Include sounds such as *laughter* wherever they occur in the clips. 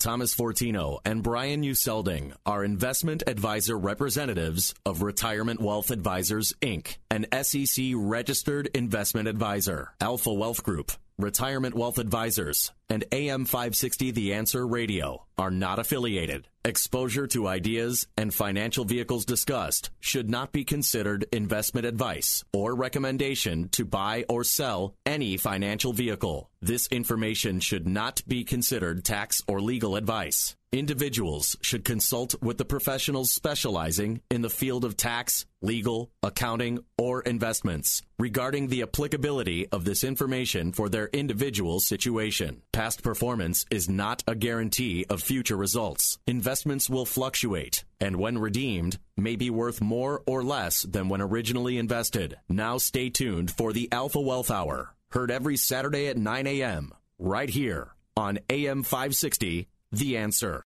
Thomas Fortino and Brian Uselding are investment advisor representatives of Retirement Wealth Advisors, Inc., an SEC registered investment advisor. Alpha Wealth Group, Retirement Wealth Advisors, and AM 560 The Answer Radio are not affiliated. Exposure to ideas and financial vehicles discussed should not be considered investment advice or recommendation to buy or sell any financial vehicle. This information should not be considered tax or legal advice. Individuals should consult with the professionals specializing in the field of tax, legal, accounting, or investments regarding the applicability of this information for their individual situation. Past performance is not a guarantee of future results. Investments will fluctuate and when redeemed may be worth more or less than when originally invested. Now stay tuned for the Alpha Wealth Hour, heard every Saturday at 9 a.m. right here on AM 560 the answer.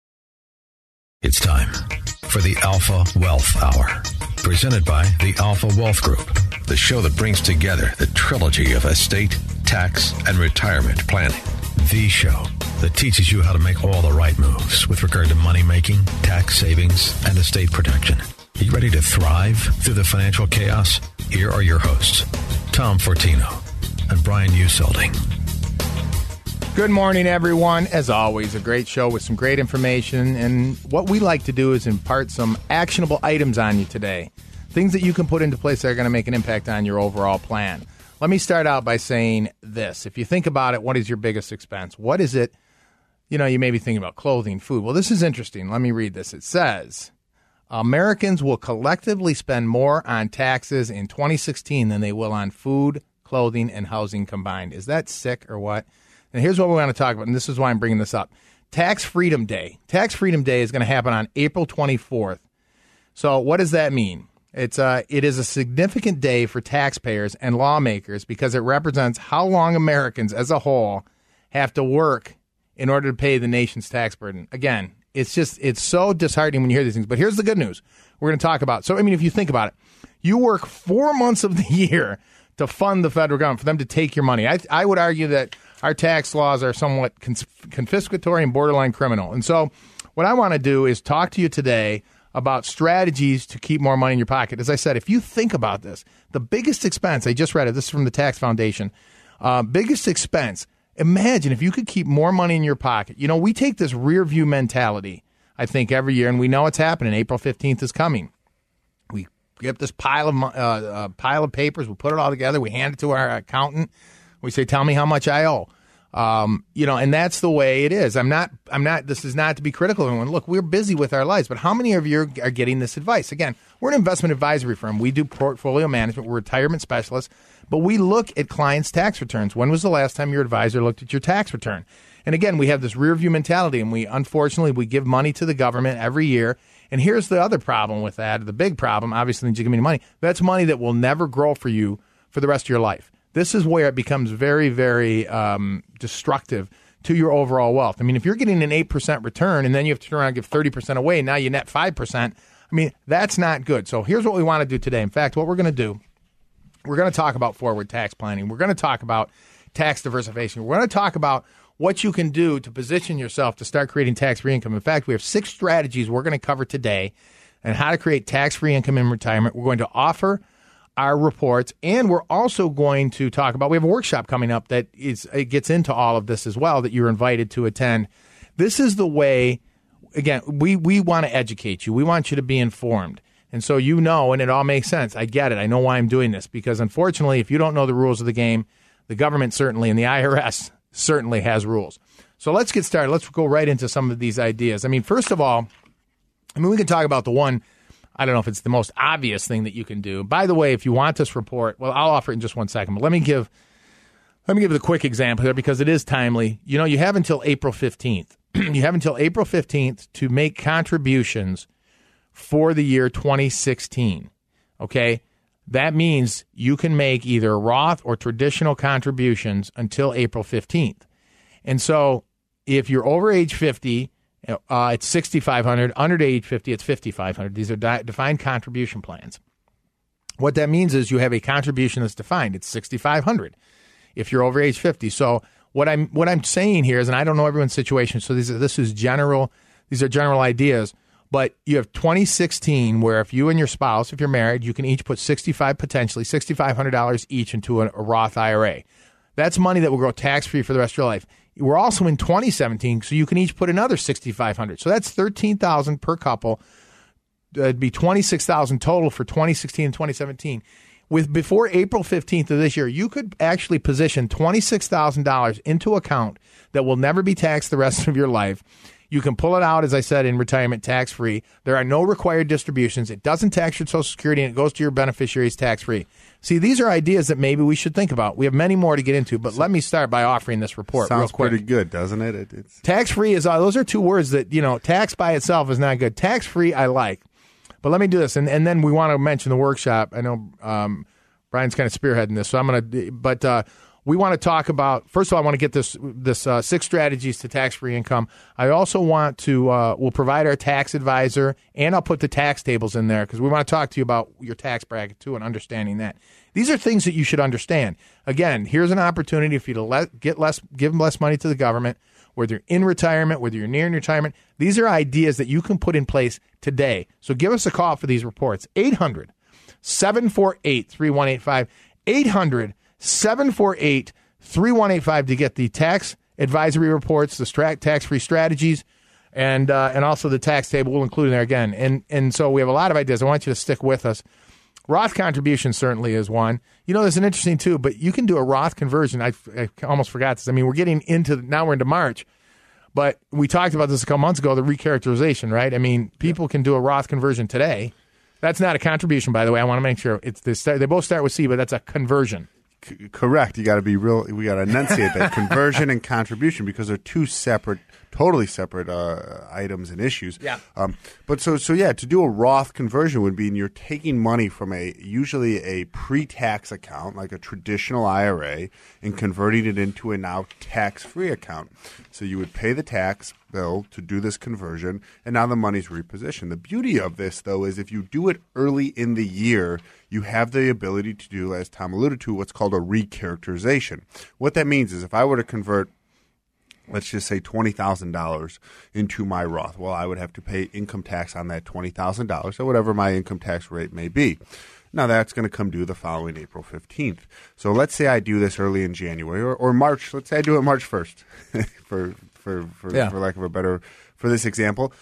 It's time for the Alpha Wealth Hour, presented by the Alpha Wealth Group, the show that brings together the trilogy of estate, tax, and retirement planning. The show that teaches you how to make all the right moves with regard to money making, tax savings, and estate protection. Are you ready to thrive through the financial chaos? Here are your hosts, Tom Fortino and Brian Uselding. Good morning, everyone. As always, a great show with some great information. And what we like to do is impart some actionable items on you today. Things that you can put into place that are going to make an impact on your overall plan. Let me start out by saying this. If you think about it, what is your biggest expense? What is it? You know, you may be thinking about clothing, food. Well, this is interesting. Let me read this. It says Americans will collectively spend more on taxes in 2016 than they will on food, clothing, and housing combined. Is that sick or what? And here's what we want to talk about, and this is why I'm bringing this up. Tax Freedom Day. Tax Freedom Day is going to happen on April 24th. So, what does that mean? It's uh, it is a significant day for taxpayers and lawmakers because it represents how long Americans as a whole have to work in order to pay the nation's tax burden. Again, it's just it's so disheartening when you hear these things. But here's the good news: we're going to talk about. So, I mean, if you think about it, you work four months of the *laughs* year to fund the federal government for them to take your money. I, I would argue that our tax laws are somewhat confiscatory and borderline criminal. And so, what I want to do is talk to you today about strategies to keep more money in your pocket. As I said, if you think about this, the biggest expense, I just read it, this is from the Tax Foundation, uh, biggest expense, imagine if you could keep more money in your pocket. You know, we take this rear view mentality, I think, every year, and we know it's happening. April 15th is coming. We get this pile of, uh, uh, pile of papers, we put it all together, we hand it to our accountant we say, "Tell me how much I owe." Um, you know, and that's the way it is. I'm not. I'm not. This is not to be critical of anyone. Look, we're busy with our lives, but how many of you are getting this advice? Again, we're an investment advisory firm. We do portfolio management. We're retirement specialists, but we look at clients' tax returns. When was the last time your advisor looked at your tax return? And again, we have this rear view mentality, and we unfortunately we give money to the government every year. And here's the other problem with that. The big problem, obviously, you give me money. That's money that will never grow for you for the rest of your life. This is where it becomes very, very um, destructive to your overall wealth. I mean, if you're getting an 8% return and then you have to turn around and give 30% away, now you net 5%, I mean, that's not good. So here's what we want to do today. In fact, what we're going to do, we're going to talk about forward tax planning. We're going to talk about tax diversification. We're going to talk about what you can do to position yourself to start creating tax free income. In fact, we have six strategies we're going to cover today and how to create tax free income in retirement. We're going to offer our reports, and we're also going to talk about. We have a workshop coming up that is it gets into all of this as well that you're invited to attend. This is the way. Again, we we want to educate you. We want you to be informed. And so you know, and it all makes sense. I get it. I know why I'm doing this because unfortunately, if you don't know the rules of the game, the government certainly and the IRS certainly has rules. So let's get started. Let's go right into some of these ideas. I mean, first of all, I mean, we can talk about the one I don't know if it's the most obvious thing that you can do. By the way, if you want this report, well, I'll offer it in just one second. But let me give let me give the quick example here because it is timely. You know, you have until April fifteenth. *clears throat* you have until April 15th to make contributions for the year 2016. Okay? That means you can make either Roth or traditional contributions until April 15th. And so if you're over age 50, uh, it's 6500 under age 50 it's 5500 these are di- defined contribution plans. What that means is you have a contribution that's defined. It's 6500 if you're over age 50 so what i'm what i'm saying here is and i don't know everyone's situation so these are, this is general these are general ideas but you have 2016 where if you and your spouse if you're married you can each put 65 potentially $6500 each into a, a roth ira that's money that will grow tax free for the rest of your life we're also in 2017, so you can each put another 6,500. So that's 13,000 per couple. That'd be 26,000 total for 2016 and 2017. With before April 15th of this year, you could actually position $26,000 into account that will never be taxed the rest of your life you can pull it out, as I said, in retirement tax free. There are no required distributions. It doesn't tax your Social Security and it goes to your beneficiaries tax free. See, these are ideas that maybe we should think about. We have many more to get into, but let me start by offering this report. Sounds real quick. pretty good, doesn't it? it it's tax free is uh, those are two words that you know. Tax by itself is not good. Tax free, I like, but let me do this, and and then we want to mention the workshop. I know um, Brian's kind of spearheading this, so I'm going to, but. Uh, we want to talk about first of all, I want to get this this uh, six strategies to tax free income. I also want to uh, we'll provide our tax advisor and I'll put the tax tables in there because we want to talk to you about your tax bracket too and understanding that. These are things that you should understand. Again, here's an opportunity for you to let, get less, give less money to the government, whether you're in retirement, whether you're near retirement. These are ideas that you can put in place today. So give us a call for these reports. 800 748 3185. 800 748 3185 to get the tax advisory reports, the stra- tax free strategies, and uh, and also the tax table. We'll include in there again. And and so we have a lot of ideas. I want you to stick with us. Roth contribution certainly is one. You know, there's an interesting too, but you can do a Roth conversion. I, I almost forgot this. I mean, we're getting into now we're into March, but we talked about this a couple months ago. The recharacterization, right? I mean, people can do a Roth conversion today. That's not a contribution, by the way. I want to make sure it's this. They both start with C, but that's a conversion c- correct. You got to be real. We got to enunciate that *laughs* conversion and contribution because they're two separate, totally separate uh, items and issues. Yeah. Um, but so so yeah, to do a Roth conversion would be you're taking money from a usually a pre-tax account like a traditional IRA and converting it into a now tax-free account. So you would pay the tax bill to do this conversion, and now the money's repositioned. The beauty of this, though, is if you do it early in the year, you have the ability to do, as Tom alluded to, what's called a recharacterization. What that means is if I were to convert let's just say $20,000 into my Roth. Well, I would have to pay income tax on that $20,000, or whatever my income tax rate may be. Now, that's going to come due the following April 15th. So let's say I do this early in January or, or March. Let's say I do it March 1st *laughs* for, for, for, Yeah. for lack of a better, for this example.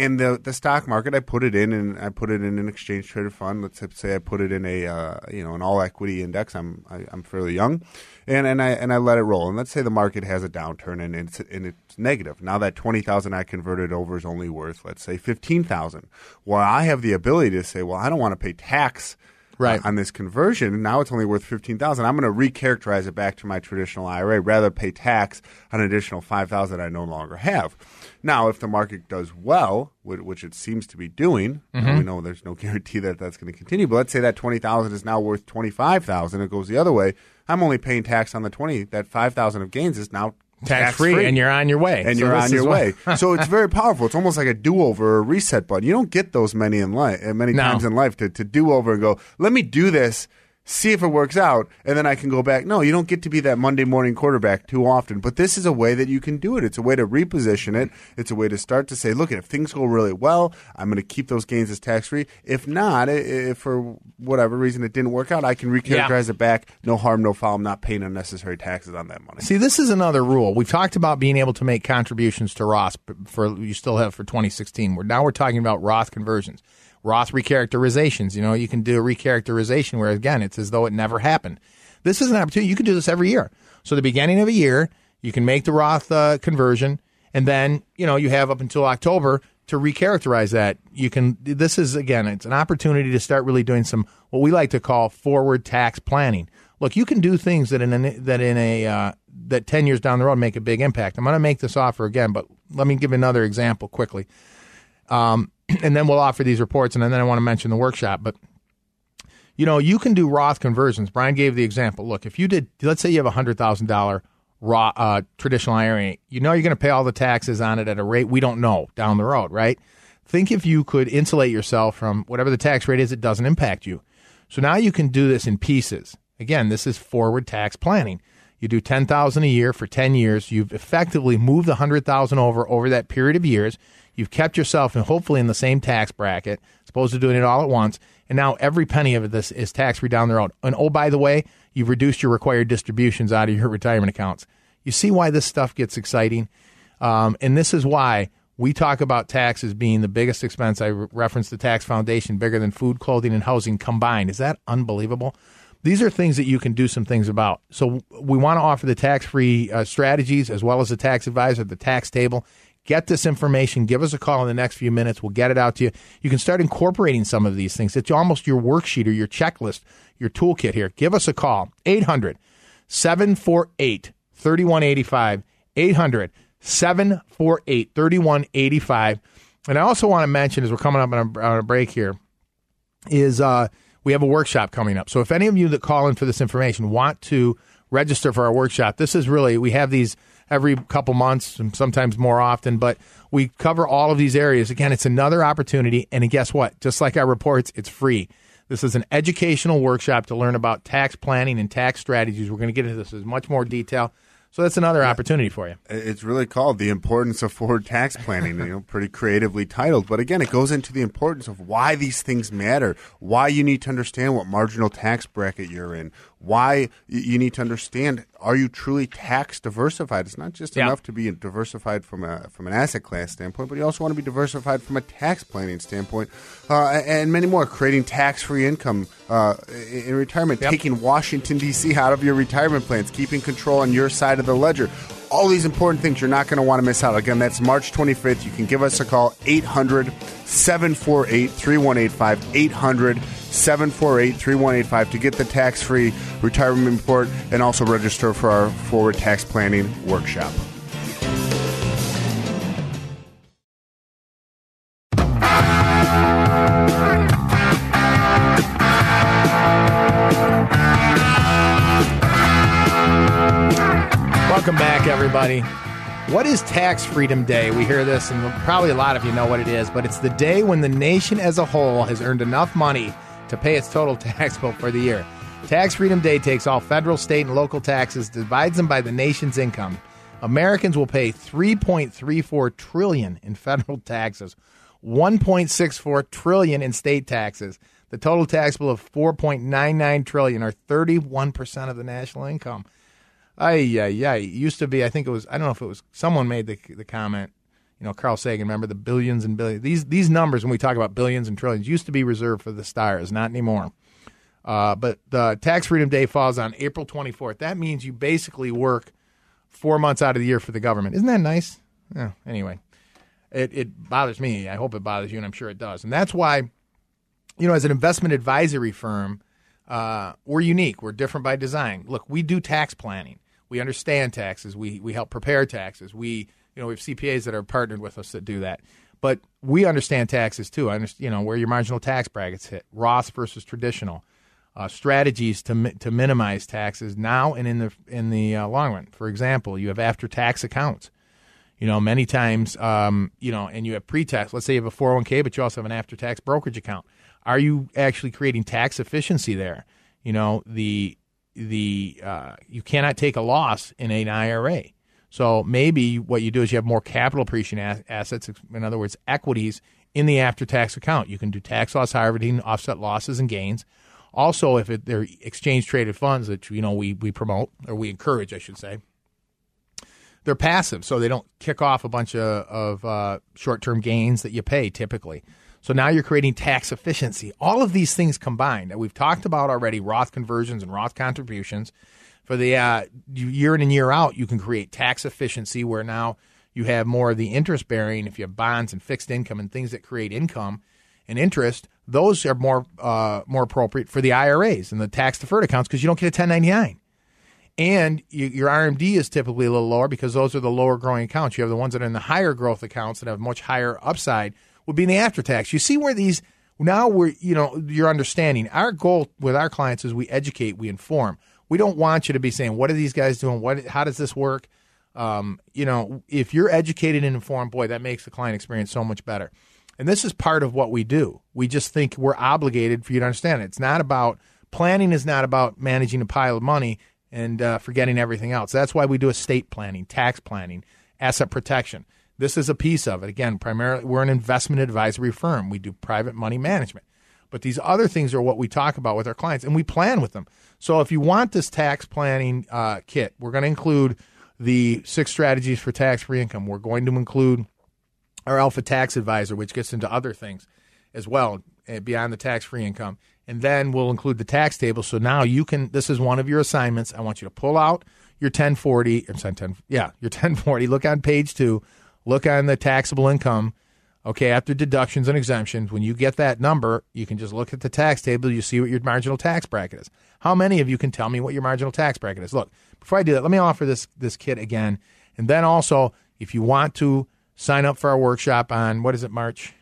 And the the stock market, I put it in, and I put it in an exchange traded fund. Let's say I put it in a uh, you know an all equity index. I'm I, I'm fairly young, and and I and I let it roll. And let's say the market has a downturn and it's and it's negative. Now that twenty thousand I converted over is only worth let's say fifteen thousand. Well, I have the ability to say, well, I don't want to pay tax Right. on this conversion. Now it's only worth fifteen thousand. I'm going to recharacterize it back to my traditional IRA, rather pay tax on an additional five thousand I no longer have. Now, if the market does well, which it seems to be doing, and we know there's no *laughs* guarantee that that's going to continue. But let's say that twenty thousand is now worth twenty five thousand. It goes the other way. I'm only paying tax on the twenty. That five thousand of gains is now tax free, and you're on your way. and So you're on your way. so it's *laughs* very powerful. It's almost like a do over a reset button. You don't get those many in life, uh, many No. times in life to, to do over and go. Let me do this, see if it works out, and then I can go back. No, you don't get to be that Monday morning quarterback too often. But this is a way that you can do it. It's a way to reposition it. It's a way to start to say, look, if things go really well, I'm going to keep those gains as tax free. If not, if for whatever reason it didn't work out, I can recharacterize it back. No harm, no foul. I'm not paying unnecessary taxes on that money. See, this is another rule. We've talked about being able to make contributions to Roth for you still have for 2016. We're now we're talking about Roth conversions, Roth recharacterizations. You know, you can do a recharacterization where again it's as though it never happened. This is an opportunity. You can do this every year. So the beginning of a year, you can make the Roth uh, conversion, and then you know you have up until October to recharacterize that. You can. This is again, it's an opportunity to start really doing some what we like to call forward tax planning. Look, you can do things that in a, that in a uh, that ten years down the road make a big impact. I'm going to make this offer again, but let me give another example quickly, um, *clears throat* and then we'll offer these reports, and then I want to mention the workshop. But you know, you can do Roth conversions. Brian gave the example. Look, if you did, let's say you have a hundred thousand dollar uh, traditional IRA, you know you're going to pay all the taxes on it at a rate we don't know down the road, right? Think if you could insulate yourself from whatever the tax rate is, it doesn't impact you. So now you can do this in pieces. Again, this is forward tax planning. You do ten thousand a year for ten years. You've effectively moved the hundred thousand over over that period of years. You've kept yourself and hopefully in the same tax bracket, opposed to doing it all at once. And now every penny of this is tax free down the road. And oh, by the way, you've reduced your required distributions out of your retirement accounts. You see why this stuff gets exciting? Um, and this is why we talk about taxes being the biggest expense. I re- referenced the tax foundation, bigger than food, clothing, and housing combined. Is that unbelievable? These are things that you can do some things about. So we want to offer the tax free uh, strategies as well as the tax advisor, the tax table. Get this information. Give us a call in the next few minutes. We'll get it out to you. You can start incorporating some of these things. It's almost your worksheet or your checklist, your toolkit here. Give us a call. 800 748 3185. 800 748 3185. And I also want to mention, as we're coming up on a, on a break here, is uh, we have a workshop coming up. So if any of you that call in for this information want to register for our workshop, this is really, we have these every couple months and sometimes more often, but we cover all of these areas. Again, it's another opportunity. And guess what? Just like our reports, it's free. This is an educational workshop to learn about tax planning and tax strategies. We're going to get into this in much more detail. So that's another opportunity for you. It's really called the importance of forward tax planning. you know, pretty creatively titled, but again, it goes into the importance of why these things matter, why you need to understand what marginal tax bracket you're in, why you need to understand are you truly tax diversified? It's not just Yeah. enough to be diversified from a from an asset class standpoint, but you also want to be diversified from a tax planning standpoint, uh, and many more. Creating tax free income uh, in retirement, Yep. taking Washington D.C. out of your retirement plans, keeping control on your side of the ledger. All these important things you're not going to want to miss out. Again, that's March 25th. You can give us a call 800 748 3185 800 748 3185 to get the tax free retirement report and also register for our forward tax planning workshop. Everybody. What is Tax Freedom Day? We hear this, and probably a lot of you know what it is, but it's the day when the nation as a whole has earned enough money to pay its total *laughs* tax bill for the year. Tax Freedom Day takes all federal, state, and local taxes, divides them by the nation's income. Americans will pay 3.34 trillion in federal *laughs* taxes, 1.64 trillion in state taxes. The total tax bill of 4.99 trillion, or 31 percent of the national income. Ay, ay. It used to be, I think it was, I don't know if it was, someone made the, the comment, you know, Carl Sagan, remember the billions and billions. These, these numbers, when we talk about billions and trillions, used to be reserved for the stars, not anymore. Uh, but the Tax Freedom Day falls on April 24th. That means you basically work four months out of the year for the government. Isn't that nice? Yeah, anyway, it, it bothers me. I hope it bothers you, and I'm sure it does. And that's why, you know, as an investment advisory firm, uh, we're unique. We're different by design. Look, we do tax planning. We understand taxes. We we help prepare taxes. We you know we have CPAs that are partnered with us that do that. But we understand taxes too. I understand you know where your marginal tax brackets hit, Roth versus traditional, uh, strategies to to minimize taxes now and in the in the uh, long run. For example, you have after tax accounts. You know, many times, um, you know, and you have pre-tax. Let's say you have a 401k, but you also have an after-tax brokerage account. Are you actually creating tax efficiency there? You know, the the uh, you cannot take a loss in an IRA. So maybe what you do is you have more capital appreciation assets, in other words, equities in the after-tax account. You can do tax loss harvesting, offset losses and gains. Also, if it, they're exchange traded funds that you know we we promote or we encourage, I should say, they're passive, so they don't kick off a bunch of, of uh, short term gains that you pay typically. So now you're creating tax efficiency. All of these things combined that we've talked about already Roth conversions and Roth contributions. For the uh, year in and year out, you can create tax efficiency where now you have more of the interest bearing if you have bonds and fixed income and things that create income. and interest, those are more uh, more appropriate for the IRAs and the tax deferred accounts because you don't get a 1099. And you, your RMD is typically a little lower because those are the lower growing accounts. You have the ones that are in the higher growth accounts that have much higher upside would be in the after tax. You see where these now we're you know you're understanding. Our goal with our clients is we educate, we inform. We don't want you to be saying what are these guys doing? What how does this work? Um, you know, if you're educated and informed, boy, that makes the client experience so much better. And this is part of what we do. We just think we're obligated for you to understand it. It's not about planning is not about managing a pile of money and uh, forgetting everything else. That's why we do estate planning, tax planning, asset protection. This is a piece of it. Again, primarily, we're an investment advisory firm. We do private money management. But these other things are what we talk about with our clients, and we plan with them. So if you want this tax planning uh, kit, we're going to include the six strategies for tax free income. We're going to include our Alpha Tax Advisor, which gets into other things as well uh, beyond the tax free income. And then we'll include the tax table. So now you can, this is one of your assignments. I want you to pull out your 1040, or 10, yeah, your *laughs* 1040. Look on page two, look on the taxable income. Okay, after deductions and exemptions, when you get that number, you can just look at the tax table. You see what your marginal tax bracket is. How many of you can tell me what your marginal tax bracket is? Look, before I do that, let me offer this this kit again, and then also, if you want to sign up for our workshop on what is it, March,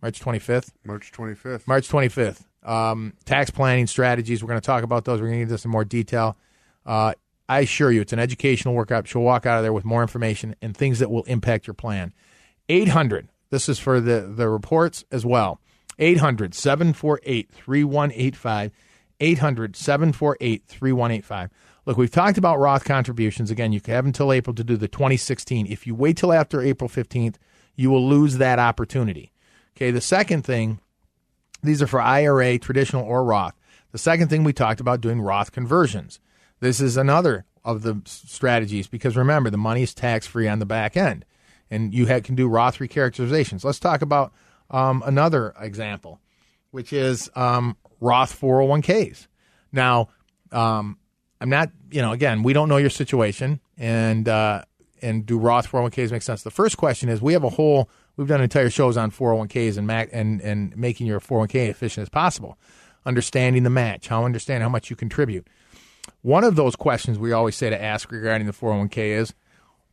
March twenty fifth, March 25th. March twenty fifth. Um, tax planning strategies. We're going to talk about those. We're going to get this in more detail. Uh, I assure you, it's an educational workshop. You'll walk out of there with more information and things that will impact your plan. 800. This is for the, the reports as well. 800 748 3185. 800 748 3185. Look, we've talked about Roth contributions. Again, you have until April to do the 2016. If you wait till after April 15th, you will lose that opportunity. Okay, the second thing, these are for IRA, traditional, or Roth. The second thing we talked about doing Roth conversions. This is another of the strategies because remember, the money is tax free on the back end, and you can do Roth recharacterizations. Let's talk about um, another example, which is um, Roth 401ks. Now, um, I'm not, you know, again, we don't know your situation, and uh, and do Roth 401ks make sense? The first question is we have a whole, we've done entire shows on 401ks and mac, and and making your 401k efficient as possible, understanding the match, how understand how much you contribute. One of those questions we always say to ask regarding the 401k is,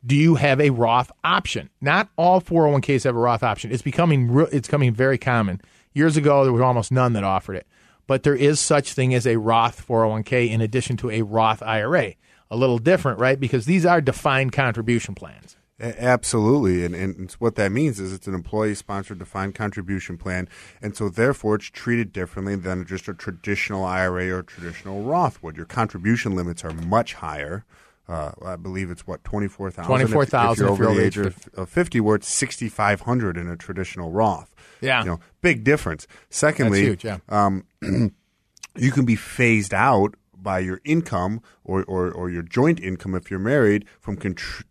do you have a Roth option? Not all 401ks have a Roth option. It's becoming re- it's becoming very common. Years ago, there was almost none that offered it but there is such thing as a Roth 401k in addition to a Roth IRA. A little different, right? Because these are defined contribution plans. Absolutely, and, and what that means is it's an employee-sponsored defined contribution plan, and so therefore it's treated differently than just a traditional IRA or traditional Roth would. Your contribution limits are much higher. Uh, I believe it's what twenty four thousand. 24,000 if, if you're over the age age of, of fifty, where it's sixty five hundred in a traditional Roth. Yeah. you know, big difference. Secondly, huge, yeah. um, *clears throat* you can be phased out by your income or, or, or your joint income if you're married from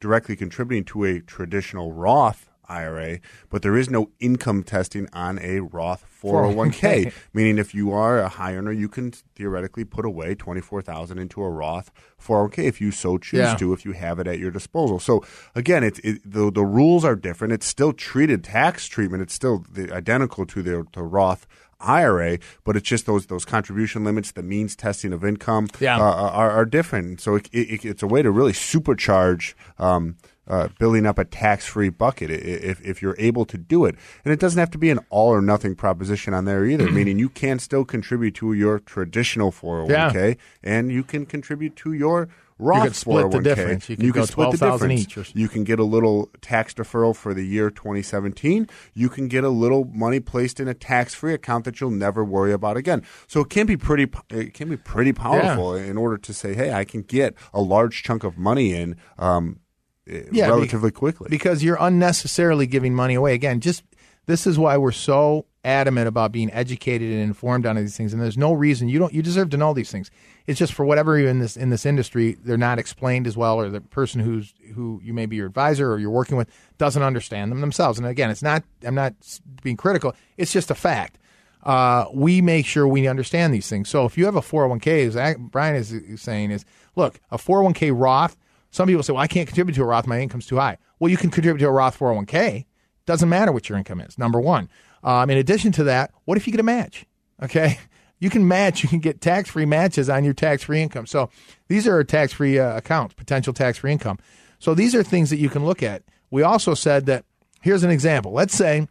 directly contributing to a traditional Roth IRA, but there is no income testing on a Roth *laughs* 401k. 401k. meaning if you are a high earner, you can theoretically put away 24000 into a Roth 401k if you so choose Yeah. to, if you have it at your disposal. So again, it's it, the, the rules are different. It's still treated tax treatment. It's still the, identical to the, the Roth IRA, but it's just those those contribution limits, the means testing of income Yeah. uh, are, are different. So it, it, it's a way to really supercharge um, uh, building up a tax free bucket if, if you're able to do it. And it doesn't have to be an all or nothing proposition on there either, meaning you can still contribute to your traditional 401k and you can contribute to your Roth could split the 401k. difference. You could go split the difference. each or- You can get a little tax deferral for the year 2017. You can get a little money placed in a tax-free account that you'll never worry about again. So it can be pretty. It can be pretty powerful in order to say, "Hey, I can get a large chunk of money in um, Yeah, be- relatively quickly." because you're unnecessarily giving money away. Again, just this is why we're so adamant about being educated and informed on these things. And there's no reason you don't you deserve to know these things. It's just for whatever in this in this industry they're not explained as well, or the person who's who you may be your advisor or you're working with doesn't understand them themselves. And again, it's not I'm not being critical. It's just a fact. Uh, we make sure we understand these things. So if you have a 401k, as Brian is saying, is look a 401k Roth. Some people say, well, I can't contribute to a Roth. My income's too high. Well, you can contribute to a Roth 401k. Doesn't matter what your income is. Number one, Um, in addition to that, what if you get a match? Okay. *laughs* You can match, you can get tax free matches on your tax free income. So these are tax free uh, accounts, potential tax free income. So these are things that you can look at. We also said that here's an example. Let's say,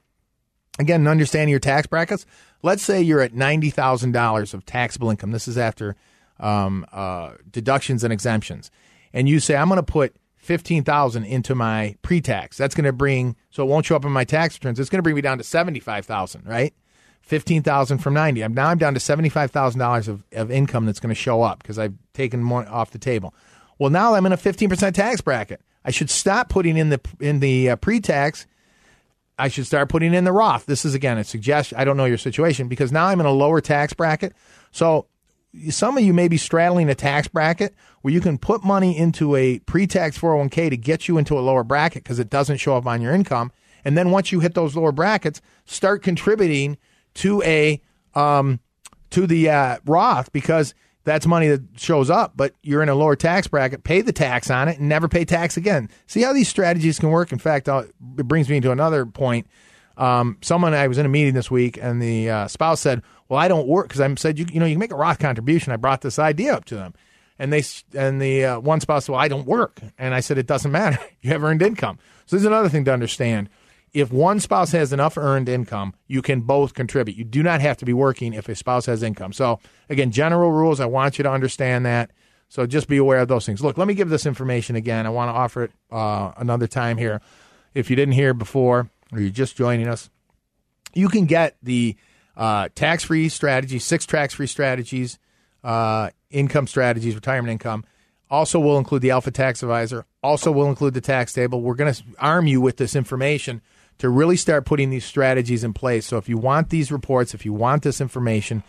again, understanding your tax brackets, let's say you're at $90,000 of taxable income. This is after um, uh, deductions and exemptions. And you say, I'm going to put 15000 into my pre-tax. That's going to bring, so it won't show up in my tax returns. It's going to bring me down to 75000 right? 15000 from 90 I'm now I'm down to $75,000 of, of income that's going to show up because I've taken more off the table. Well, now I'm in a 15% tax bracket. I should stop putting in the in the uh, pre-tax. I should start putting in the Roth. This is again a suggestion. I don't know your situation because now I'm in a lower tax bracket. So some of you may be straddling a tax bracket where you can put money into a pre-tax 401k to get you into a lower bracket because it doesn't show up on your income. And then once you hit those lower brackets, start contributing to a um, to the uh, Roth because that's money that shows up, but you're in a lower tax bracket. Pay the tax on it and never pay tax again. See how these strategies can work. In fact, I'll, it brings me to another point. Um, someone I was in a meeting this week, and the uh, spouse said, "Well, I don't work because I said you you know you can make a Roth contribution." I brought this idea up to them, and they and the uh, one spouse said, "Well, I don't work," and I said, "It doesn't matter. *laughs* You have earned income." So there's another thing to understand if one spouse has enough earned income, you can both contribute. You do not have to be working if a spouse has income. So, again, general rules, I want you to understand that. So just be aware of those things. Look, let me give this information again. I want to offer it uh, another time here. If you didn't hear before or you're just joining us, you can get the uh, tax free strategies, six tax free strategies, uh, income strategies, retirement income. Also, will include the Alpha Tax Advisor. Also, will include the tax table. We're going to arm you with this information to really start putting these strategies in place. So if you want these reports, if you want this information,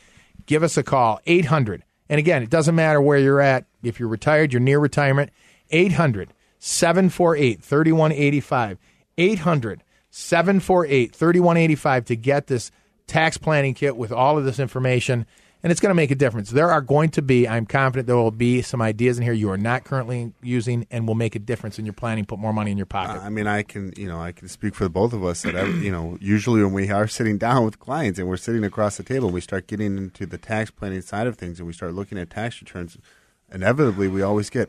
give us a call 800. And again, it doesn't matter where you're at. If you're retired, you're near retirement, 800 748 3185. 800 748 3185 to get this tax planning kit with all of this information and it's going to make a difference. There are going to be, I'm confident there will be some ideas in here you are not currently using and will make a difference in your planning, put more money in your pocket. I mean, I can, you know, I can speak for the both of us that, I, you know, usually when we are sitting down with clients and we're sitting across the table, we start getting into the tax planning side of things and we start looking at tax returns. Inevitably, we always get,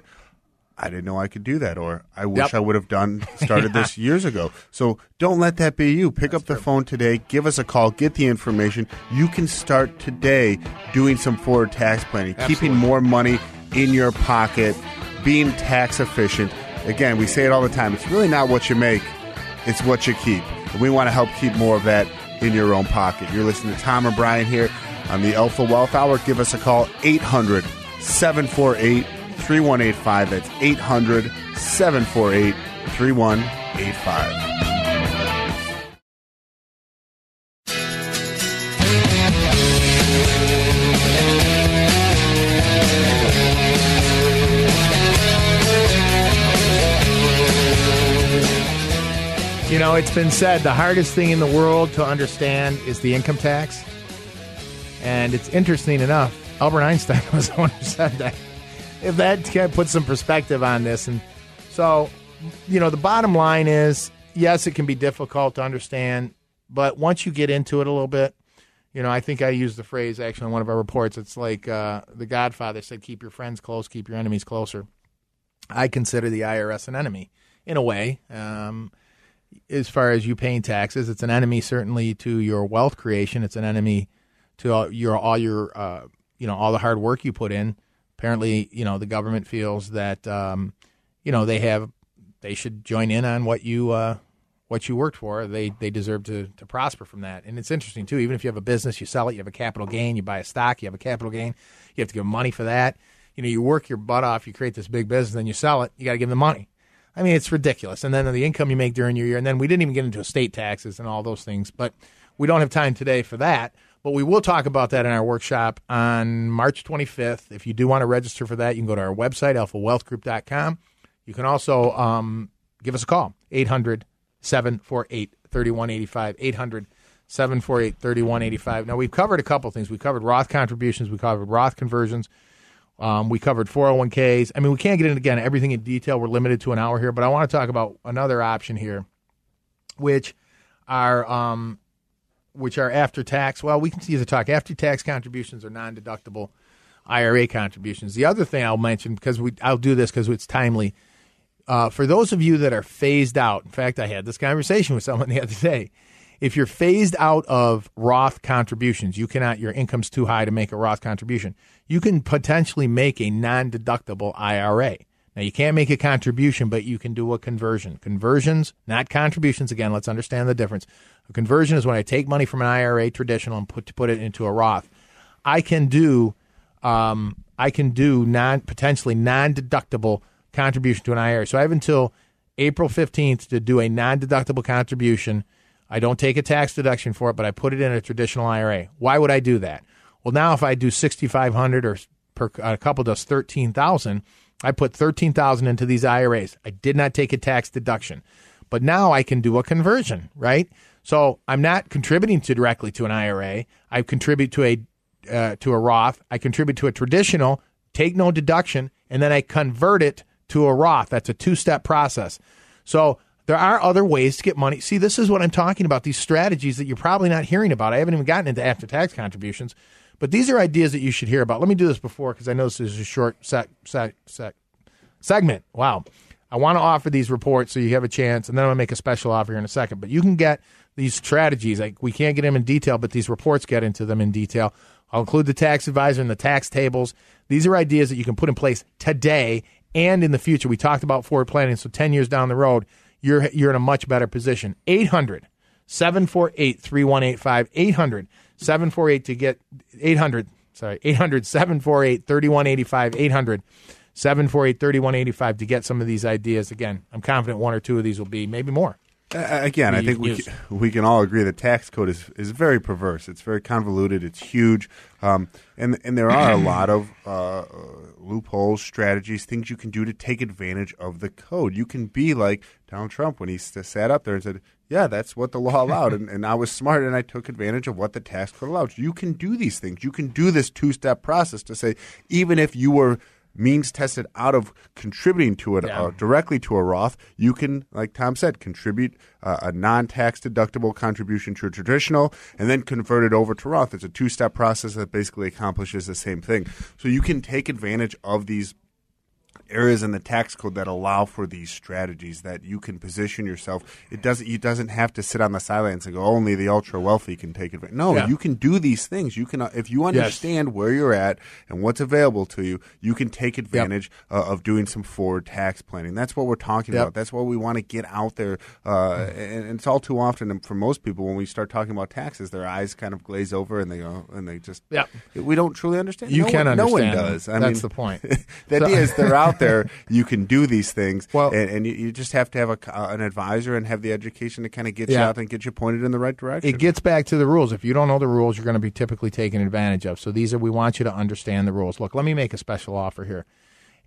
I didn't know I could do that, or I wish Yep. I would have done *laughs* started this years ago. So don't let that be you. Pick up the phone today, give us a call, get the information. You can start today doing some forward tax planning, keeping more money in your pocket, being tax efficient. Again, we say it all the time. It's really not what you make; it's what you keep. And we want to help keep more of that in your own pocket. You're listening to Tom and Brian here on the Alpha Wealth Hour. Give us a call 800 748 3185. That's 800 748 3185. You know, it's been said the hardest thing in the world to understand is the income tax. And it's interesting enough, Albert Einstein *laughs* was the one who said that. If that can put some perspective on this. And so, you know, the bottom line is yes, it can be difficult to understand, but once you get into it a little bit, you know, I think I used the phrase actually in one of our reports. It's like uh, the Godfather said, keep your friends close, keep your enemies closer. I consider the IRS an enemy in a way. Um, as far as you paying taxes, it's an enemy certainly to your wealth creation. It's an enemy to all your all your uh, you know all the hard work you put in. Apparently, you know the government feels that um, you know they have they should join in on what you uh, what you worked for. They they deserve to to prosper from that. And it's interesting too. Even if you have a business, you sell it, you have a capital gain. You buy a stock, you have a capital gain. You have to give money for that. You know, you work your butt off, you create this big business, then you sell it. You got to give them money. I mean, it's ridiculous. And then the income you make during your year, and then we didn't even get into estate taxes and all those things. But we don't have time today for that. But we will talk about that in our workshop on March 25th. If you do want to register for that, you can go to our website, alphawealthgroup.com. You can also um, give us a call, 800 748 3185. 800 748 3185. Now, we've covered a couple things. We covered Roth contributions, we covered Roth conversions. Um, we covered 401ks. I mean, we can't get into again everything in detail. We're limited to an hour here, but I want to talk about another option here, which are um, which are after tax. Well, we can see the talk after tax contributions or non deductible IRA contributions. The other thing I'll mention because we I'll do this because it's timely. Uh, for those of you that are phased out, in fact, I had this conversation with someone *laughs* the other day. If you're phased out of Roth contributions, you cannot, your income's too high to make a Roth contribution. You can potentially make a non deductible IRA. Now, you can't make a contribution, but you can do a conversion. Conversions, not contributions. Again, let's understand the difference. A conversion is when I take money from an IRA traditional and put, put it into a Roth. I can do, um, I can do non potentially non deductible contribution to an IRA. So I have until April 15th to do a non deductible contribution. I don't take a tax deduction for it, but I put it in a traditional IRA. Why would I do that? Well, now if I do 6,500 or per, a couple does 13,000, I put 13,000 into these IRAs. I did not take a tax deduction. But now I can do a conversion, right? So I'm not contributing to directly to an IRA. I contribute to a uh, to a Roth. I contribute to a traditional, take no deduction, and then I convert it to a Roth. That's a two step process. So there are other ways to get money. See, this is what I'm talking about. These strategies that you're probably not hearing about. I haven't even gotten into after tax contributions, but these are ideas that you should hear about. Let me do this before because I know this is a short sec, sec, sec, segment. Wow. I want to offer these reports so you have a chance, and then I'm going to make a special offer here in a second. But you can get these strategies. Like we can't get them in detail, but these reports get into them in detail. I'll include the tax advisor and the tax tables. These are ideas that you can put in place today and in the future. We talked about forward planning, so 10 years down the road, you're you're in a much better position. 800 748 3185 800 748 to get 800 sorry 800 748 3185 800 748 3185 to get some of these ideas again i'm confident one or two of these will be maybe more uh, again, I think we can, we can all agree the tax code is, is very perverse. It's very convoluted. It's huge, um, and and there are a *coughs* lot of uh, loopholes, strategies, things you can do to take advantage of the code. You can be like Donald Trump when he sat up there and said, "Yeah, that's what the law allowed," and, and I was smart and I took advantage of what the tax code allowed. You can do these things. You can do this two step process to say, even if you were means tested out of contributing to it yeah. uh, directly to a Roth, you can, like Tom said, contribute uh, a non tax deductible contribution to a traditional and then convert it over to Roth. It's a two step process that basically accomplishes the same thing. So you can take advantage of these areas in the tax code that allow for these strategies that you can position yourself. It doesn't you doesn't have to sit on the sidelines and go only the ultra wealthy can take advantage. No, yeah. you can do these things. You can if you understand yes. where you're at and what's available to you, you can take advantage yep. uh, of doing some forward tax planning. That's what we're talking yep. about. That's what we want to get out there. Uh, and, and, it's all too often for most people when we start talking about taxes, their eyes kind of glaze over and they go and they just yeah. We don't truly understand. You no can one, understand. No one does. I That's mean, the point. *laughs* the idea is they're out there, you can do these things. Well, and, and you, you, just have to have a, uh, an advisor and have the education to kind of get yeah. you out and get you pointed in the right direction. It gets back to the rules. If you don't know the rules, you're going to be typically taken advantage of. So these are we want you to understand the rules. Look, let me make a special offer here.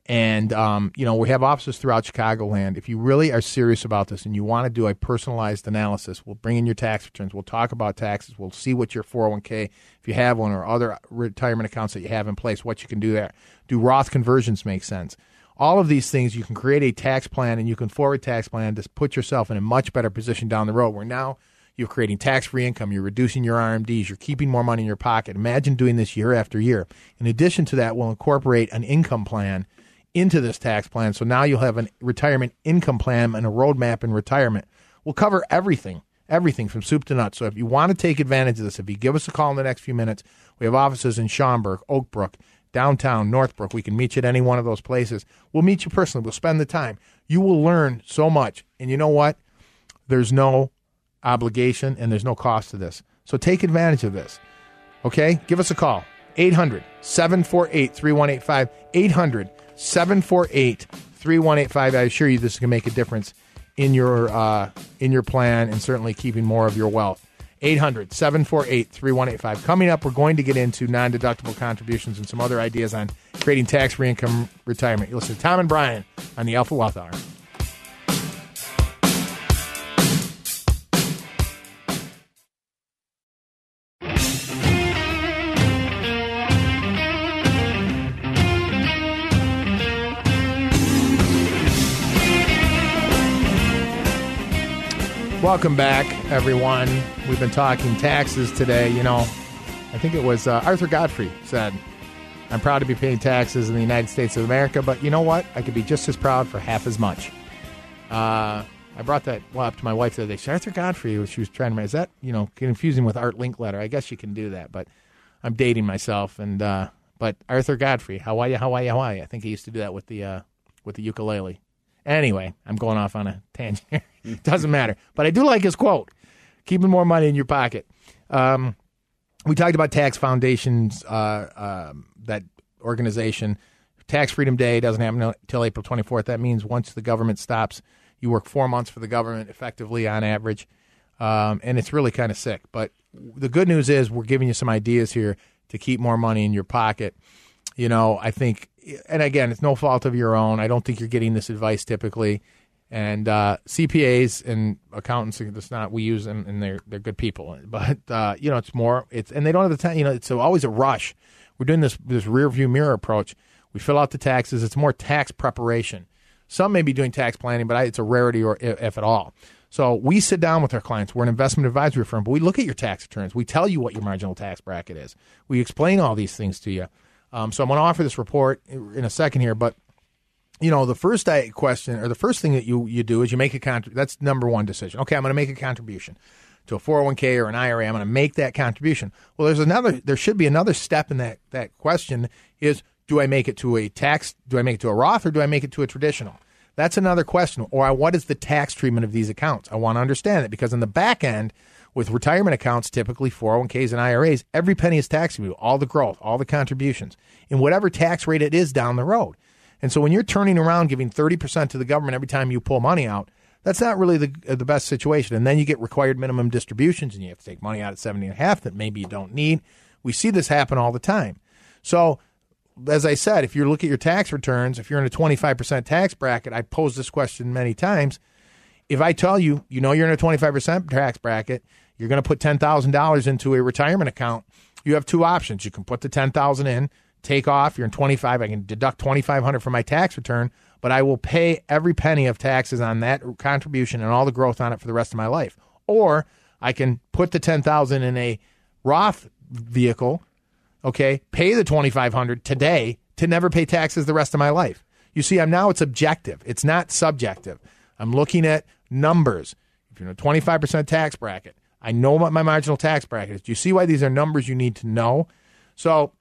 And, um, you know, we have offices throughout Chicagoland. If you really are serious about this and you want to do a personalized analysis, we'll bring in your tax returns. We'll talk about taxes. We'll see what your 401k, if you have one, or other retirement accounts that you have in place, what you can do there. Do Roth conversions make sense? All of these things, you can create a tax plan and you can forward tax plan to put yourself in a much better position down the road where now you're creating tax free income, you're reducing your RMDs, you're keeping more money in your pocket. Imagine doing this year after year. In addition to that, we'll incorporate an income plan into this tax plan. So now you'll have a retirement income plan and a roadmap in retirement. We'll cover everything, everything from soup to nuts. So if you want to take advantage of this, if you give us a call in the next few minutes, we have offices in Schaumburg, Oak Brook, downtown, Northbrook. We can meet you at any one of those places. We'll meet you personally. We'll spend the time. You will learn so much. And you know what? There's no obligation and there's no cost to this. So take advantage of this. Okay? Give us a call. 800 748 3185. 800 748 3185. I assure you this is going to make a difference in your, uh, in your plan and certainly keeping more of your wealth. 800 748 3185. Coming up, we're going to get into non deductible contributions and some other ideas on creating tax free income retirement. You listen to Tom and Brian on the Alpha Wealth Hour. Welcome back, everyone. We've been talking taxes today. You know, I think it was uh, Arthur Godfrey said, I'm proud to be paying taxes in the United States of America, but you know what? I could be just as proud for half as much. Uh, I brought that well, up to my wife the other day. Arthur Godfrey, she was trying to, is that, you know, confusing with Art Linkletter? I guess you can do that, but I'm dating myself. And, uh, but Arthur Godfrey, how are you, how are you, how are you? I think he used to do that with the, uh, with the ukulele. Anyway, I'm going off on a tangent here. *laughs* Doesn't matter. But I do like his quote keeping more money in your pocket. Um, we talked about tax foundations, uh, um, that organization. Tax Freedom Day doesn't happen until April 24th. That means once the government stops, you work four months for the government effectively on average. Um, and it's really kind of sick. But the good news is we're giving you some ideas here to keep more money in your pocket. You know, I think, and again, it's no fault of your own. I don't think you're getting this advice typically. And uh, CPAs and accountants, it's not we use them, and they're they're good people. But uh, you know, it's more it's and they don't have the time. You know, it's always a rush. We're doing this this rear view mirror approach. We fill out the taxes. It's more tax preparation. Some may be doing tax planning, but I, it's a rarity, or if at all. So we sit down with our clients. We're an investment advisory firm, but we look at your tax returns. We tell you what your marginal tax bracket is. We explain all these things to you. Um, so I'm going to offer this report in a second here, but you know, the first question or the first thing that you, you do is you make a contribution. That's number one decision. Okay, I'm going to make a contribution to a 401k or an IRA. I'm going to make that contribution. Well, there's another. There should be another step in that that question. Is do I make it to a tax? Do I make it to a Roth or do I make it to a traditional? That's another question. Or what is the tax treatment of these accounts? I want to understand it because in the back end, with retirement accounts, typically 401ks and IRAs, every penny is taxable, all the growth, all the contributions, in whatever tax rate it is down the road. And so when you're turning around giving 30% to the government every time you pull money out, that's not really the uh, the best situation. And then you get required minimum distributions and you have to take money out at 70 and a half that maybe you don't need. We see this happen all the time. So as I said, if you look at your tax returns, if you're in a 25% tax bracket, I pose this question many times. If I tell you, you know, you're in a 25% tax bracket, you're going to put $10,000 into a retirement account, you have two options. You can put the 10,000 in take off. You're in 25. I can deduct 2,500 from my tax return, but I will pay every penny of taxes on that contribution and all the growth on it for the rest of my life. Or I can put the 10,000 in a Roth vehicle, okay, pay the 2,500 today to never pay taxes the rest of my life. You see, I'm now it's objective. It's not subjective. I'm looking at numbers. If you're in a 25% tax bracket, I know what my marginal tax bracket is. Do you see why these are numbers you need to know? So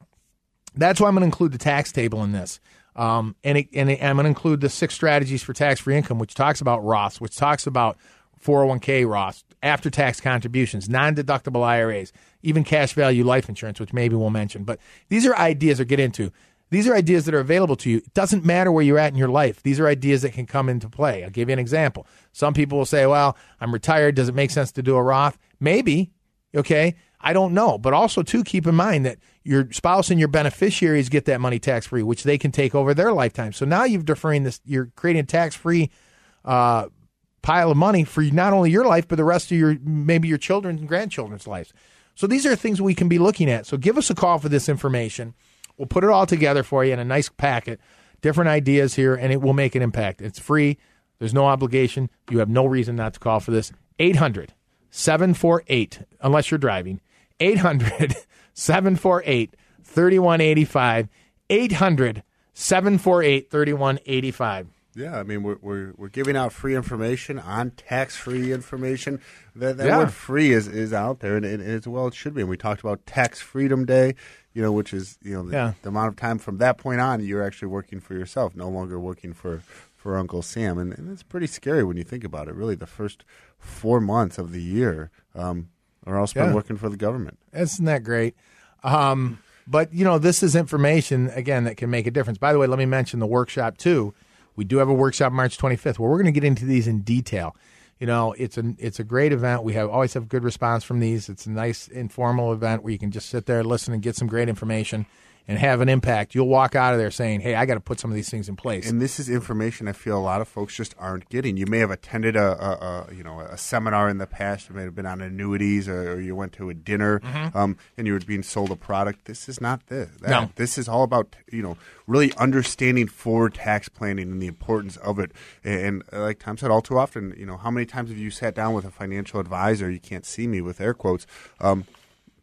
that's why I'm going to include the tax table in this. Um, and, it, and it, I'm going to include the six strategies for tax free income, which talks about Roths, which talks about 401k Roths, after tax contributions, non deductible IRAs, even cash value life insurance, which maybe we'll mention. But these are ideas or get into. These are ideas that are available to you. It doesn't matter where you're at in your life. These are ideas that can come into play. I'll give you an example. Some people will say, well, I'm retired. Does it make sense to do a Roth? Maybe. Okay. I don't know. But also, too, keep in mind that your spouse and your beneficiaries get that money tax free, which they can take over their lifetime. So now you've deferring this, you're creating a tax free uh, pile of money for not only your life, but the rest of your maybe your children's and grandchildren's lives. So these are things we can be looking at. So give us a call for this information. We'll put it all together for you in a nice packet, different ideas here, and it will make an impact. It's free. There's no obligation. You have no reason not to call for this. 800 748, unless you're driving, 800 *laughs* 748 3185. 800 748 3185. Yeah, I mean we're, we're we're giving out free information on tax free information. That, that Yeah. word "free" is, is out there, and, and it's well it should be. And we talked about Tax Freedom Day, you know, which is you know the, Yeah. the amount of time from that point on you're actually working for yourself, no longer working for for Uncle Sam, and, and it's pretty scary when you think about it. Really, the first four months of the year um, are all spent Yeah. working for the government. Isn't that great? Um, but you know, this is information again that can make a difference. By the way, let me mention the workshop too. We do have a workshop March 25th where we're going to get into these in detail. You know, it's a it's a great event. We have always have good response from these. It's a nice informal event where you can just sit there, listen, and get some great information. And have an impact, you'll walk out of there saying, "Hey, I got to put some of these things in place." And this is information I feel a lot of folks just aren't getting. You may have attended a, a, a you know a seminar in the past. You may have been on annuities, or, or you went to a dinner, Mm-hmm. um, and you were being sold a product. This is not this. That. No. This is all about you know really understanding forward tax planning and the importance of it. And, uh, like Tom said, all too often, you know, how many times have you sat down with a financial advisor? You can't see me with air quotes. Um,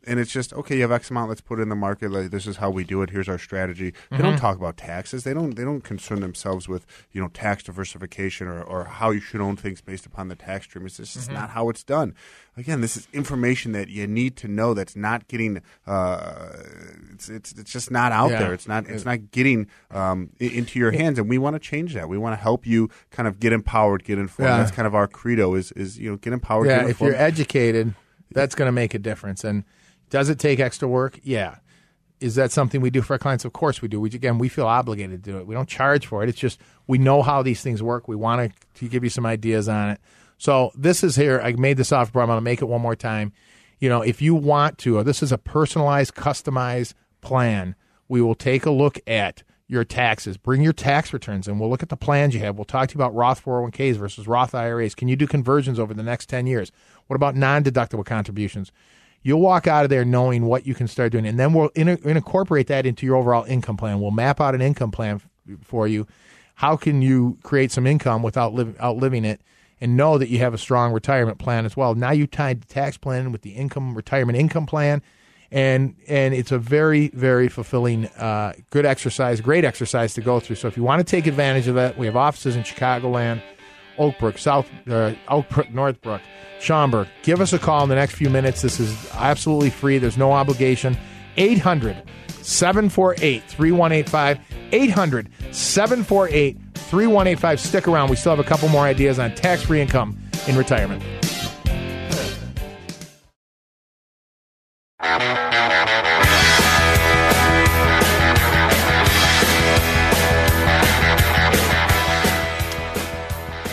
and it's just okay. You have X amount. Let's put it in the market. Like, this is how we do it. Here's our strategy. They don't talk about taxes. They don't. They don't concern themselves with you know tax diversification or, or how you should own things based upon the tax stream. It's just not how it's done. Again, this is information that you need to know. That's not getting. Uh, it's, it's it's just not out Yeah. there. It's not. It's not getting um, into your hands. And we want to change that. We want to help you kind of get empowered, get informed. Yeah. That's kind of our credo. Is is you know get empowered. yeah, get if you're educated, that's going to make a difference. And does it take extra work? Yeah. Is that something we do for our clients? Of course we do. We again, we feel obligated to do it. We don't charge for it. It's just we know how these things work. We want to, give you some ideas on it. So this is here. I made this off, but I'm going to make it one more time. You know, if you want to, this is a personalized, customized plan. We will take a look at your taxes. Bring your tax returns and we'll look at the plans you have. We'll talk to you about Roth 401ks versus Roth IRAs. Can you do conversions over the next 10 years? What about non deductible contributions? You'll walk out of there knowing what you can start doing, and then we'll in- incorporate that into your overall income plan. We'll map out an income plan for you. How can you create some income without liv- outliving it, and know that you have a strong retirement plan as well? Now you tied the tax plan with the income retirement income plan, and and it's a very very fulfilling, uh, good exercise, great exercise to go through. So if you want to take advantage of that, we have offices in Chicagoland. Oakbrook, South uh, Oakbrook, Northbrook, Schaumburg. Give us a call in the next few minutes. This is absolutely free. There's no obligation. 800 748 3185. 800 748 3185. Stick around. We still have a couple more ideas on tax free income in retirement.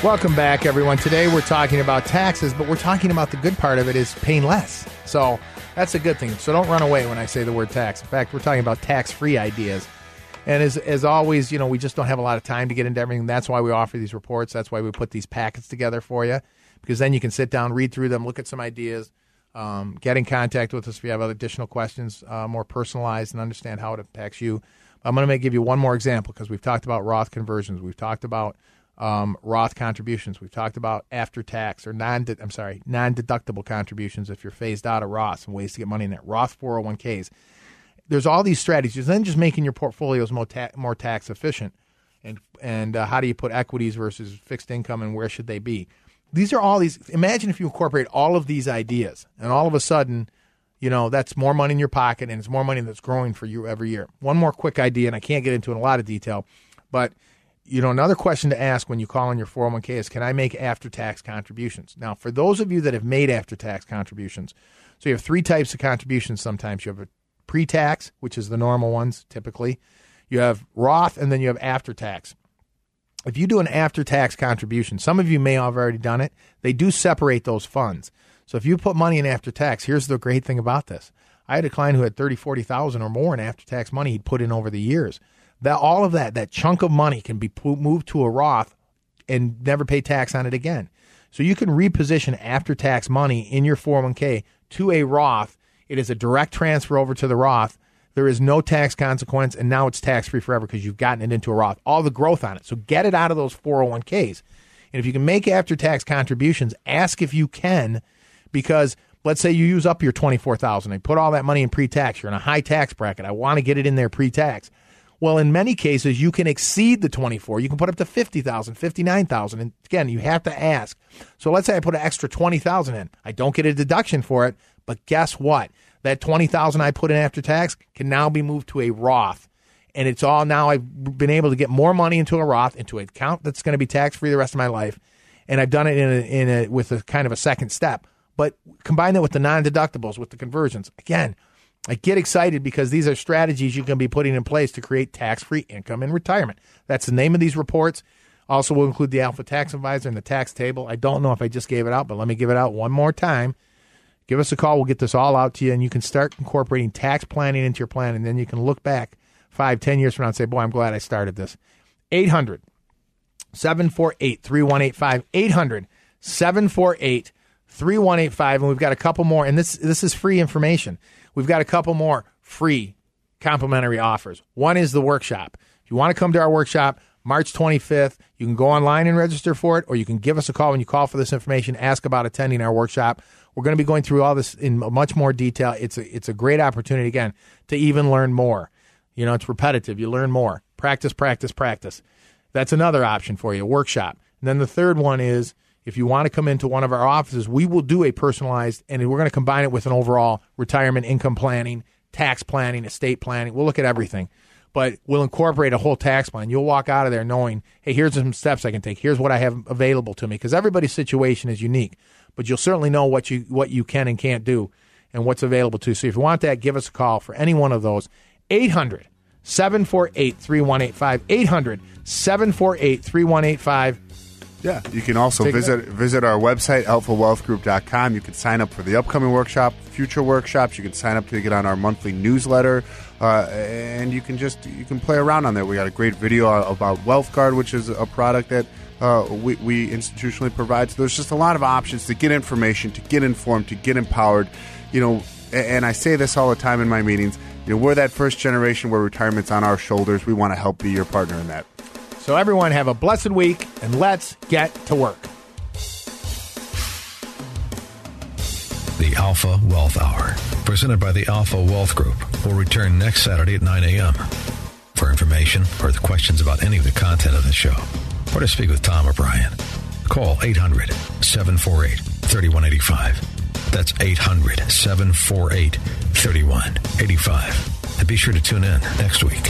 Welcome back, everyone. Today we're talking about taxes, but we're talking about the good part of it is paying less. So that's a good thing. So don't run away when I say the word tax. In fact, we're talking about tax free ideas. And as, as always, you know, we just don't have a lot of time to get into everything. That's why we offer these reports. That's why we put these packets together for you, because then you can sit down, read through them, look at some ideas, um, get in contact with us if you have other additional questions, uh, more personalized, and understand how it impacts you. I'm going to give you one more example because we've talked about Roth conversions. We've talked about um, Roth contributions. We've talked about after tax or non I'm sorry, non deductible contributions if you're phased out of Roth and ways to get money in that. Roth 401ks. There's all these strategies. Then just making your portfolios more, ta- more tax efficient, and and uh, how do you put equities versus fixed income and where should they be? These are all these. Imagine if you incorporate all of these ideas, and all of a sudden, you know that's more money in your pocket, and it's more money that's growing for you every year. One more quick idea, and I can't get into in a lot of detail, but you know, another question to ask when you call in your 401k is can I make after tax contributions? Now, for those of you that have made after tax contributions, so you have three types of contributions sometimes. You have a pre tax, which is the normal ones typically, you have Roth, and then you have after tax. If you do an after tax contribution, some of you may have already done it, they do separate those funds. So if you put money in after tax, here's the great thing about this. I had a client who had 30, 40,000 or more in after tax money he'd put in over the years that all of that that chunk of money can be moved to a Roth and never pay tax on it again. So you can reposition after tax money in your 401k to a Roth. It is a direct transfer over to the Roth. There is no tax consequence, and now it's tax free forever because you've gotten it into a Roth. All the growth on it. So get it out of those 401ks. And if you can make after tax contributions, ask if you can, because let's say you use up your 24000 and put all that money in pre tax. You're in a high tax bracket. I want to get it in there pre tax. Well, in many cases, you can exceed the 24. You can put up to 50,000, 59,000. And again, you have to ask. So let's say I put an extra 20,000 in. I don't get a deduction for it, but guess what? That 20,000 I put in after tax can now be moved to a Roth. And it's all now I've been able to get more money into a Roth, into an account that's going to be tax free the rest of my life. And I've done it in a, in a, with a kind of a second step. But combine that with the non deductibles, with the conversions. Again, I get excited because these are strategies you can be putting in place to create tax free income in retirement. That's the name of these reports. Also, will include the Alpha Tax Advisor and the tax table. I don't know if I just gave it out, but let me give it out one more time. Give us a call. We'll get this all out to you, and you can start incorporating tax planning into your plan, and then you can look back five, ten years from now and say, boy, I'm glad I started this. 800 748 3185. 800 748 3185. And we've got a couple more. And this, this is free information. We've got a couple more free complimentary offers. One is the workshop. If you want to come to our workshop, March 25th, you can go online and register for it, or you can give us a call when you call for this information, ask about attending our workshop. We're going to be going through all this in much more detail. It's a, it's a great opportunity, again, to even learn more. You know, it's repetitive. You learn more. Practice, practice, practice. That's another option for you, workshop. And then the third one is if you want to come into one of our offices, we will do a personalized, and we're going to combine it with an overall retirement income planning, tax planning, estate planning. We'll look at everything, but we'll incorporate a whole tax plan. You'll walk out of there knowing, hey, here's some steps I can take. Here's what I have available to me because everybody's situation is unique, but you'll certainly know what you what you can and can't do and what's available to. you. So if you want that, give us a call for any one of those. 800 748 3185. 800 748 3185. Yeah, you can also Take visit visit our website alphawealthgroup.com. You can sign up for the upcoming workshop, future workshops. You can sign up to get on our monthly newsletter, uh, and you can just you can play around on there. We got a great video about Wealth Guard, which is a product that uh, we, we institutionally provide. So there's just a lot of options to get information, to get informed, to get empowered. You know, and, and I say this all the time in my meetings. You know, we're that first generation where retirement's on our shoulders. We want to help be your partner in that. So everyone have a blessed week and let's get to work. The Alpha Wealth Hour, presented by the Alpha Wealth Group, will return next Saturday at 9 a.m. For information or questions about any of the content of the show, or to speak with Tom or Brian, call 800 748 3185. That's 800 748 3185. And be sure to tune in next week.